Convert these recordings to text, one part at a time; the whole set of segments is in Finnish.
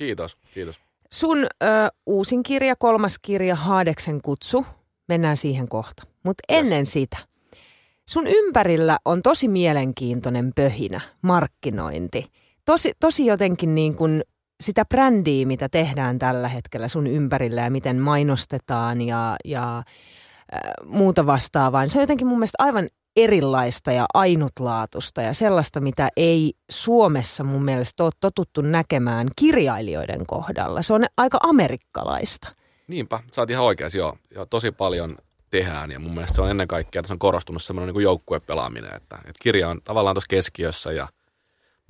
Kiitos, kiitos. Sun ö, uusin kirja, kolmas kirja, Haadeksen kutsu, mennään siihen kohta. Mutta Yes. ennen sitä, sun ympärillä on tosi mielenkiintoinen pöhinä, markkinointi. Tosi, tosi jotenkin niin kuin sitä brändiä, mitä tehdään tällä hetkellä sun ympärillä ja miten mainostetaan ja, ja muuta vastaavaa. niin Se on jotenkin mun mielestä aivan erilaista ja ainutlaatusta ja sellaista, mitä ei Suomessa mun mielestä ole totuttu näkemään kirjailijoiden kohdalla. Se on aika amerikkalaista. Niinpä, sä oot ihan oikeas, joo. joo. Tosi paljon tehdään ja mun mielestä se on ennen kaikkea, tässä on korostunut semmoinen niin joukkuepelaaminen, että, että kirja on tavallaan tuossa keskiössä ja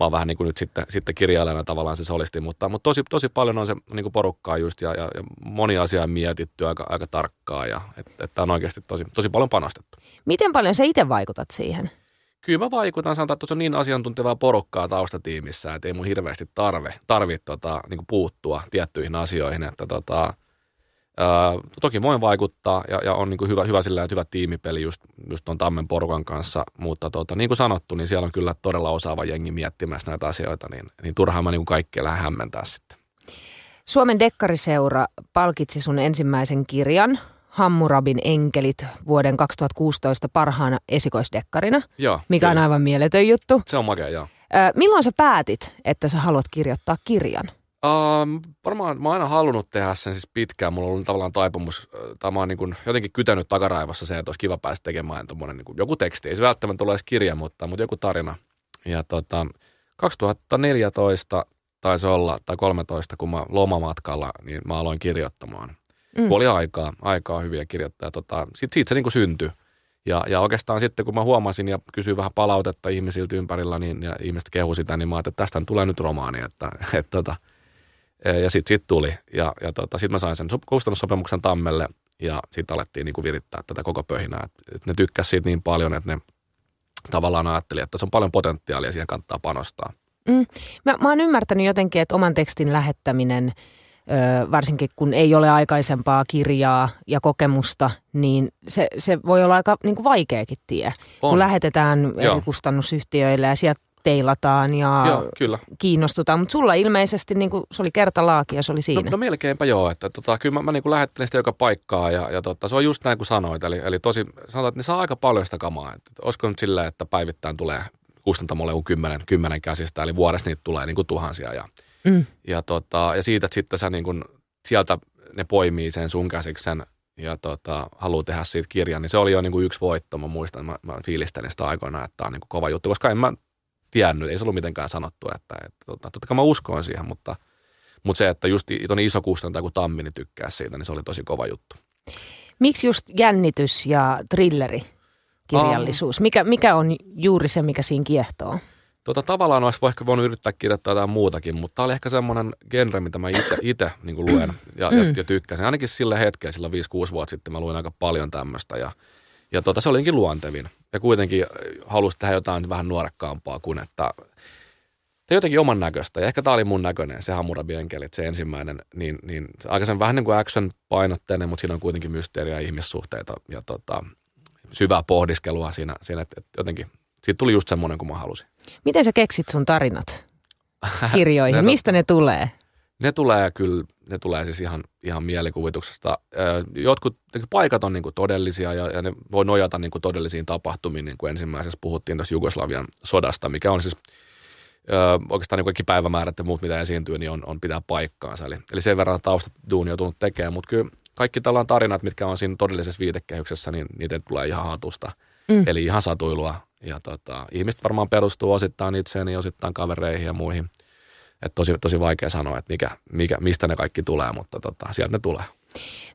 mä oon vähän niin kuin nyt sitten, sitten kirjailijana tavallaan se solisti, mutta, mutta tosi, tosi paljon on se niin kuin porukkaa just ja, ja, ja moni asia on mietitty aika, aika tarkkaan ja että, että on oikeasti tosi, tosi paljon panostettu. Miten paljon sä itse vaikutat siihen? Kyllä mä vaikutan, sanotaan, että tuossa on niin asiantuntevaa porukkaa taustatiimissä, että ei mun hirveästi tarve, tarvitse tota, niin puuttua tiettyihin asioihin, että tota, ää, toki voin vaikuttaa ja, ja on niin hyvä, hyvä sillä, että hyvä tiimipeli just, just tuon Tammen porukan kanssa, mutta tota, niin kuin sanottu, niin siellä on kyllä todella osaava jengi miettimässä näitä asioita, niin, niin turhaan mä niin kaikkea lähden hämmentää sitten. Suomen Dekkariseura palkitsi sun ensimmäisen kirjan, Hammurabin enkelit, vuoden 2016 parhaana esikoisdekkarina, Joo, mikä on kyllä. aivan mieletön juttu. Se on makea, joo. Ö, milloin sä päätit, että sä haluat kirjoittaa kirjan? Um, varmaan mä oon aina halunnut tehdä sen siis pitkään. Mulla on ollut tavallaan taipumus, tai mä oon niin kuin jotenkin kytänyt takaraivossa se, että olisi kiva päästä tekemään tommonen niin kuin joku teksti. Ei se välttämättä ole edes kirja, mutta, mutta joku tarina. Ja tota, 2014 taisi olla, tai 13, kun mä lomamatkalla, niin mä aloin kirjoittamaan. Mm. Kun oli aikaa, aikaa hyviä kirjoittaa. Tota, sit, siitä se niin kuin syntyi. Ja, ja oikeastaan sitten, kun mä huomasin ja kysyin vähän palautetta ihmisiltä ympärillä, niin, ja ihmiset kehu sitä, niin mä ajattelin, että tästä tulee nyt romaani. Että, et, tota, ja sitten sit tuli. Ja, ja tota, sitten mä sain sen sop- kustannussopimuksen Tammelle, ja sitten alettiin niin kuin virittää tätä koko pöhinää. Et, et ne tykkäs siitä niin paljon, että ne tavallaan ajatteli, että se on paljon potentiaalia ja siihen kannattaa panostaa. Mm. Mä, mä oon ymmärtänyt jotenkin, että oman tekstin lähettäminen, ö, varsinkin kun ei ole aikaisempaa kirjaa ja kokemusta, niin se, se voi olla aika niin kuin vaikeakin tie. On. Kun lähetetään Joo. eri kustannusyhtiöille ja sieltä teilataan ja Joo, kyllä. kiinnostutaan. Mutta sulla ilmeisesti niin kuin, se oli kertalaaki ja se oli No, siinä. no melkeinpä joo, että tota, kyllä mä, mä niin lähettelin sitä joka paikkaa ja, ja tota, se on just näin kuin sanoit, eli, eli tosi, sanotaan, että ne saa aika paljon sitä kamaa, että, että olisiko nyt silleen, että päivittäin tulee kustantamolle joku kymmenen, kymmenen käsistä, eli vuodessa niitä tulee niin kuin tuhansia ja, Mm. ja, tota, ja siitä että sitten sä niin kuin, sieltä ne poimii sen sun käsiksen ja tota, haluaa tehdä siitä kirjan, niin se oli jo niin kuin yksi voitto. Mä muistan, mä, mä fiilistelin sitä aikoinaan, että tämä on niin kuin kova juttu, koska en mä tiennyt, ei se ollut mitenkään sanottu, että, että tota, totta kai mä uskoin siihen, mutta, mutta se, että just tuonne iso kustantaja kuin Tammi niin tykkää siitä, niin se oli tosi kova juttu. Miksi just jännitys ja thrilleri kirjallisuus? Mikä, mikä on juuri se, mikä siinä kiehtoo? Tota, tavallaan olisi ehkä voinut yrittää kirjoittaa jotain muutakin, mutta tämä oli ehkä semmoinen genre, mitä mä itse niin luen ja, ja, ja tykkäsin. Ainakin sillä hetkellä, sillä 5-6 vuotta sitten mä luin aika paljon tämmöistä ja, ja tota, se olikin luontevin. Ja kuitenkin halusin tehdä jotain vähän nuorekkaampaa kuin että tai jotenkin oman näköistä. Ja ehkä tämä oli mun näköinen, se Hammurabi enkelit, se ensimmäinen, niin, niin se aika sen vähän niin kuin action-painotteinen, mutta siinä on kuitenkin mysteeriä ja ihmissuhteita ja tota, syvää pohdiskelua siinä, siinä että, että jotenkin siitä tuli just semmoinen kuin mä halusin. Miten sä keksit sun tarinat kirjoihin? Ne- Mistä ne tulee? Ne tulee kyllä, ne tulee siis ihan, ihan mielikuvituksesta. Jotkut paikat on niin kuin todellisia ja, ja ne voi nojata niin kuin todellisiin tapahtumiin, niin kuin ensimmäisessä puhuttiin tuossa Jugoslavian sodasta, mikä on siis ö, oikeastaan niin kaikki päivämäärät ja muut, mitä esiintyy, niin on, on pitää paikkaansa. Eli, eli sen verran taustaduuni on tullut tekemään, mutta kyllä kaikki tällainen tarinat, mitkä on siinä todellisessa viitekehyksessä, niin niitä tulee ihan hatusta. Mm. Eli ihan satuilua. Ja tota, ihmiset varmaan perustuu osittain itseeni, osittain kavereihin ja muihin. Et tosi, tosi vaikea sanoa, että mikä, mikä, mistä ne kaikki tulee, mutta tota, sieltä ne tulee.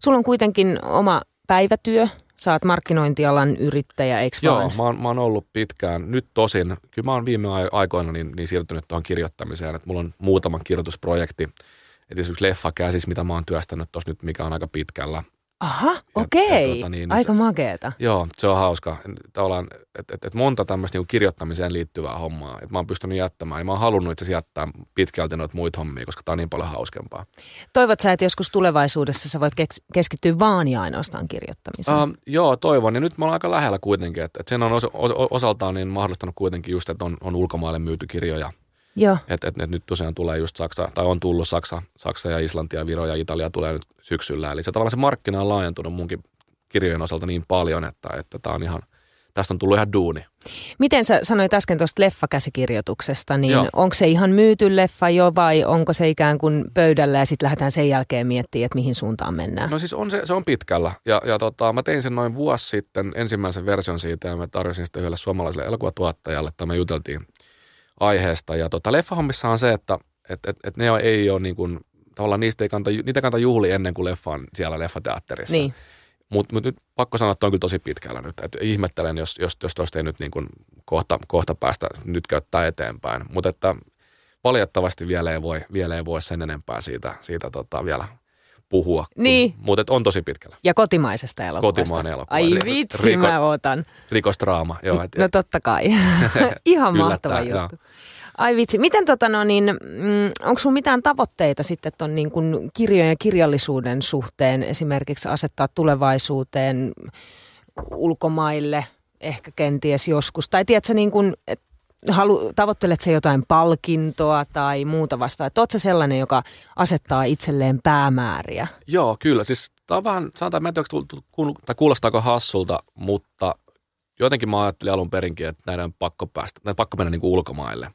Sulla on kuitenkin oma päivätyö. Sä oot markkinointialan yrittäjä, eikö Joo, vaan? mä oon, mä oon ollut pitkään. Nyt tosin, kyllä mä oon viime ai- aikoina niin, niin siirtynyt tuohon kirjoittamiseen, että mulla on muutama kirjoitusprojekti Et esimerkiksi leffa käsis, mitä mä oon työstänyt tuossa nyt, mikä on aika pitkällä. Aha, okei. ja tota niin, Aika se- makeeta. Joo, se on hauska. Tavallaan, että et, et monta tämmöistä niinku kirjoittamiseen liittyvää hommaa, että mä oon pystynyt jättämään. Ja mä oon halunnut itse jättää pitkälti noita muita hommia, koska tää on niin paljon hauskempaa. Toivot sä, että joskus tulevaisuudessa sä voit keks- keskittyä vaan ja ainoastaan kirjoittamiseen? Uh, joo, toivon. Ja nyt me ollaan aika lähellä kuitenkin. Että et sen on osa, o- osaltaan niin mahdollistanut kuitenkin just, että on, on ulkomaille myyty kirjoja. Joo. Että et, et nyt tosiaan tulee just Saksa, tai on tullut Saksa, Saksa ja Islanti ja Viro ja Italia tulee nyt syksyllä. Eli se tavallaan se markkina on laajentunut munkin kirjojen osalta niin paljon, että, että tää on ihan, tästä on tullut ihan duuni. Miten sä sanoit äsken tuosta leffakäsikirjoituksesta, niin Joo. onko se ihan myyty leffa jo vai onko se ikään kuin pöydällä ja sitten lähdetään sen jälkeen miettimään, että mihin suuntaan mennään? No siis on se, se on pitkällä. Ja, ja tota, mä tein sen noin vuosi sitten ensimmäisen version siitä ja mä tarjosin sitä yhdelle suomalaiselle elokuvatuottajalle, että me juteltiin aiheesta. Ja tota, leffahommissa on se, että et, et, et ne ei ole niin kuin, tavallaan niistä ei kanta, niitä kanta juhli ennen kuin leffa on siellä leffateatterissa. Niin. Mutta mut nyt pakko sanoa, että on kyllä tosi pitkällä nyt. Et ihmettelen, jos, jos, jos tuosta ei nyt niin kuin kohta, kohta päästä nyt käyttää eteenpäin. Mutta että valitettavasti vielä ei voi, vielä ei voi sen enempää siitä, siitä tota vielä puhua. Niin. Mutta on tosi pitkällä. Ja kotimaisesta elokuvasta. Kotimainen elokuva. Ai vitsi, riko- mä otan. Rikostraama. Joo, et, No totta kai. Ihan mahtava juttu. Ai vitsi, miten tota no niin, mm, onko sun mitään tavoitteita sitten ton niin kuin kirjojen ja kirjallisuuden suhteen esimerkiksi asettaa tulevaisuuteen ulkomaille, ehkä kenties joskus, tai tiedätkö niin kuin, et halu, tavoittelet se jotain palkintoa tai muuta vastaan, että sä sellainen, joka asettaa itselleen päämääriä? Joo, kyllä. Siis tämä on vähän, sanotaan, mä en tiedä, kuulostaako hassulta, mutta jotenkin mä ajattelin alun perinkin, että näiden on pakko päästä, näiden pakko mennä niin kuin ulkomaille.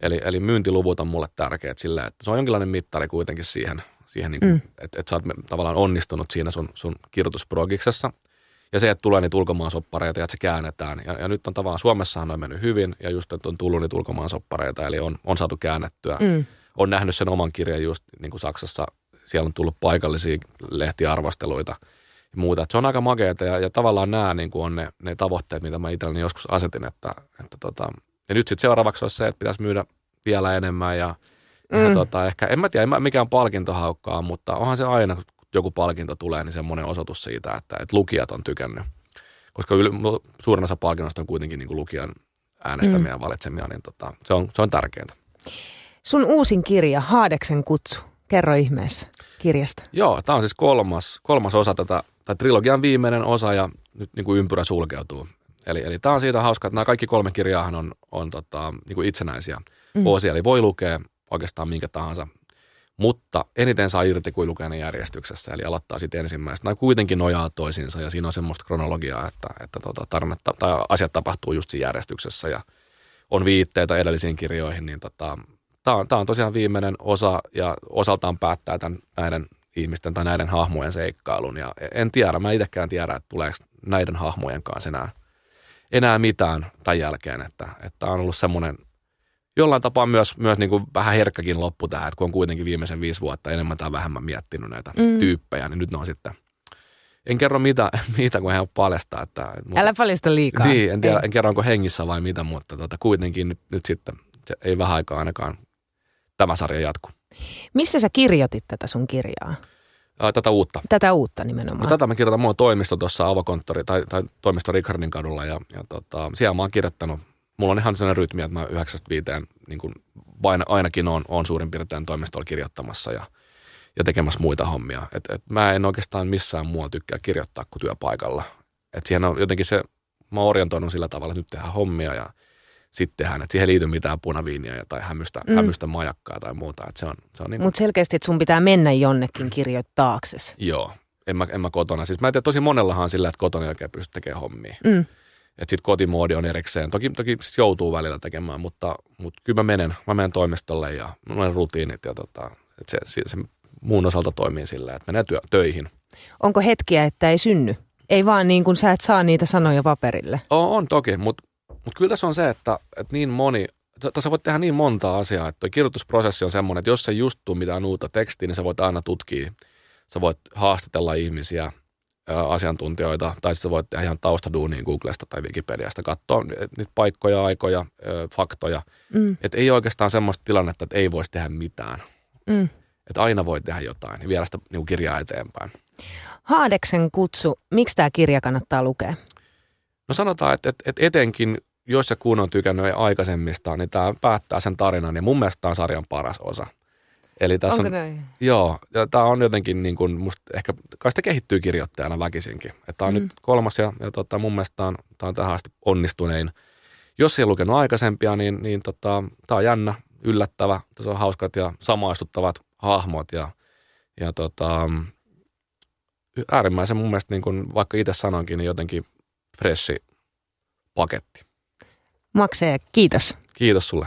Eli, eli myyntiluvut on mulle tärkeät sillä, että se on jonkinlainen mittari kuitenkin siihen, siihen niin kuin, mm. että, että sä oot tavallaan onnistunut siinä sun, sun kirjoitusprogiksessa. Ja se, että tulee niitä ulkomaansoppareita ja että se käännetään. Ja, ja nyt on tavallaan, Suomessahan on mennyt hyvin ja just, että on tullut niitä ulkomaansoppareita, eli on, on saatu käännettyä. Mm. On nähnyt sen oman kirjan just niin kuin Saksassa, siellä on tullut paikallisia lehtiarvosteluita ja muuta. Et se on aika makeata ja, ja tavallaan nämä niin kuin on ne, ne tavoitteet, mitä mä itselleni joskus asetin. Että, että tota, ja nyt sitten seuraavaksi olisi se, että pitäisi myydä vielä enemmän ja, mm. ja tota, ehkä, en mä tiedä, en mä mikään palkintohaukkaa, mutta onhan se aina, joku palkinto tulee, niin semmoinen osoitus siitä, että, että lukijat on tykännyt. Koska yl, suurin osa palkinnosta on kuitenkin niin kuin lukijan äänestämiä ja valitsemia, niin tota, se, on, se on tärkeintä. Sun uusin kirja, Haadeksen kutsu. Kerro ihmeessä kirjasta. Joo, tämä on siis kolmas, kolmas osa tätä, tai trilogian viimeinen osa ja nyt niin kuin ympyrä sulkeutuu. Eli, eli tämä on siitä hauska, että nämä kaikki kolme kirjaahan on, on tota, niin kuin itsenäisiä mm. osia, eli voi lukea oikeastaan minkä tahansa, mutta eniten saa irti, kuin lukee ne järjestyksessä, eli aloittaa sitten ensimmäistä. Nämä kuitenkin nojaa toisiinsa ja siinä on semmoista kronologiaa, että, että tota, tarinetta, tai asiat tapahtuu just siinä järjestyksessä ja on viitteitä edellisiin kirjoihin, niin tota, tämä on, tää on tosiaan viimeinen osa ja osaltaan päättää tämän, näiden ihmisten tai näiden hahmojen seikkailun. Ja en tiedä, mä itsekään tiedä, että tuleeko näiden hahmojen kanssa enää, enää mitään tämän jälkeen. Että, että on ollut semmoinen jollain tapaa myös, myös niin kuin vähän herkkäkin loppu tähän, että kun on kuitenkin viimeisen viisi vuotta enemmän tai vähemmän miettinyt näitä mm. tyyppejä, niin nyt ne on sitten, en kerro mitä, mitä kun hän paljastaa. Että, mutta, Älä paljasta liikaa. niin, en, tiedä, Ei. en kerro onko hengissä vai mitä, mutta tota, kuitenkin nyt, nyt sitten se ei vähän aikaa ainakaan tämä sarja jatku. Missä sä kirjoitit tätä sun kirjaa? Tätä uutta. Tätä uutta No, nimenomaan. tätä mä kirjoitan, mulla on toimisto tuossa avokonttori tai, tai toimisto Richardin kadulla ja, ja tota, siellä mä oon kirjoittanut, mulla on ihan sellainen rytmi, että mä yhdeksästä viiteen niin kuin vain, ainakin on, on suurin piirtein toimistolla kirjoittamassa ja, ja tekemässä muita hommia. Et, et mä en oikeastaan missään muualla tykkää kirjoittaa kuin työpaikalla. Et siihen on jotenkin se, mä oon orientoinut sillä tavalla, että nyt tehdään hommia ja sitten tehdään, että siihen ei liity mitään punaviiniä ja- tai hämystä, mm. hämystä majakkaa tai muuta. Et se on, se on niin Mutta selkeästi, että sun pitää mennä jonnekin kirjoittaakses. Joo, en mä, en mä kotona. Siis mä en tiedä, tosi monellahan on sillä, että kotona ei oikein pysty tekemään hommia. Mm. Että sit kotimoodi on erikseen. Toki, toki siis joutuu välillä tekemään, mutta, mutta kyllä mä menen, mä menen toimistolle ja mulla on rutiinit ja tota, että se, se, se, muun osalta toimii sillä, että menee työ, töihin. Onko hetkiä, että ei synny? Ei vaan niin kuin sä et saa niitä sanoja paperille. On, on toki, mutta, mutta kyllä tässä on se, että, että niin moni, sä- tässä voit tehdä niin monta asiaa, että kirjoitusprosessi on semmoinen, että jos ei just tuu mitään uutta tekstiä, niin sä voit aina tutkia. Sä voit haastatella ihmisiä, asiantuntijoita, tai sitten voit tehdä ihan taustaduunia Googlesta tai Wikipediasta, katsoa niitä paikkoja, aikoja, faktoja. Mm. Että ei oikeastaan semmoista tilannetta, että ei voisi tehdä mitään. Mm. Että aina voi tehdä jotain ja viedä sitä niin kirjaa eteenpäin. Haadeksen kutsu, miksi tämä kirja kannattaa lukea? No sanotaan, että, että, että etenkin jos ja kun on tykännyt aikaisemmista, niin tämä päättää sen tarinan ja mun mielestä tämä on sarjan paras osa. Eli tässä Onko on, näin? Joo, ja tämä on jotenkin niin kuin, musta ehkä, kai sitä kehittyy kirjoittajana väkisinkin. Tämä on mm. nyt kolmas ja, ja tota, mun mielestä tämä on, tää on tähän asti onnistunein. Jos ei lukenut aikaisempia, niin, niin tota, tämä on jännä, yllättävä, tässä on hauskat ja samaistuttavat hahmot ja, ja tota, äärimmäisen mun mielestä, niin kuin, vaikka itse sanoinkin, niin jotenkin freshi paketti. Makse, kiitos. Kiitos sulle.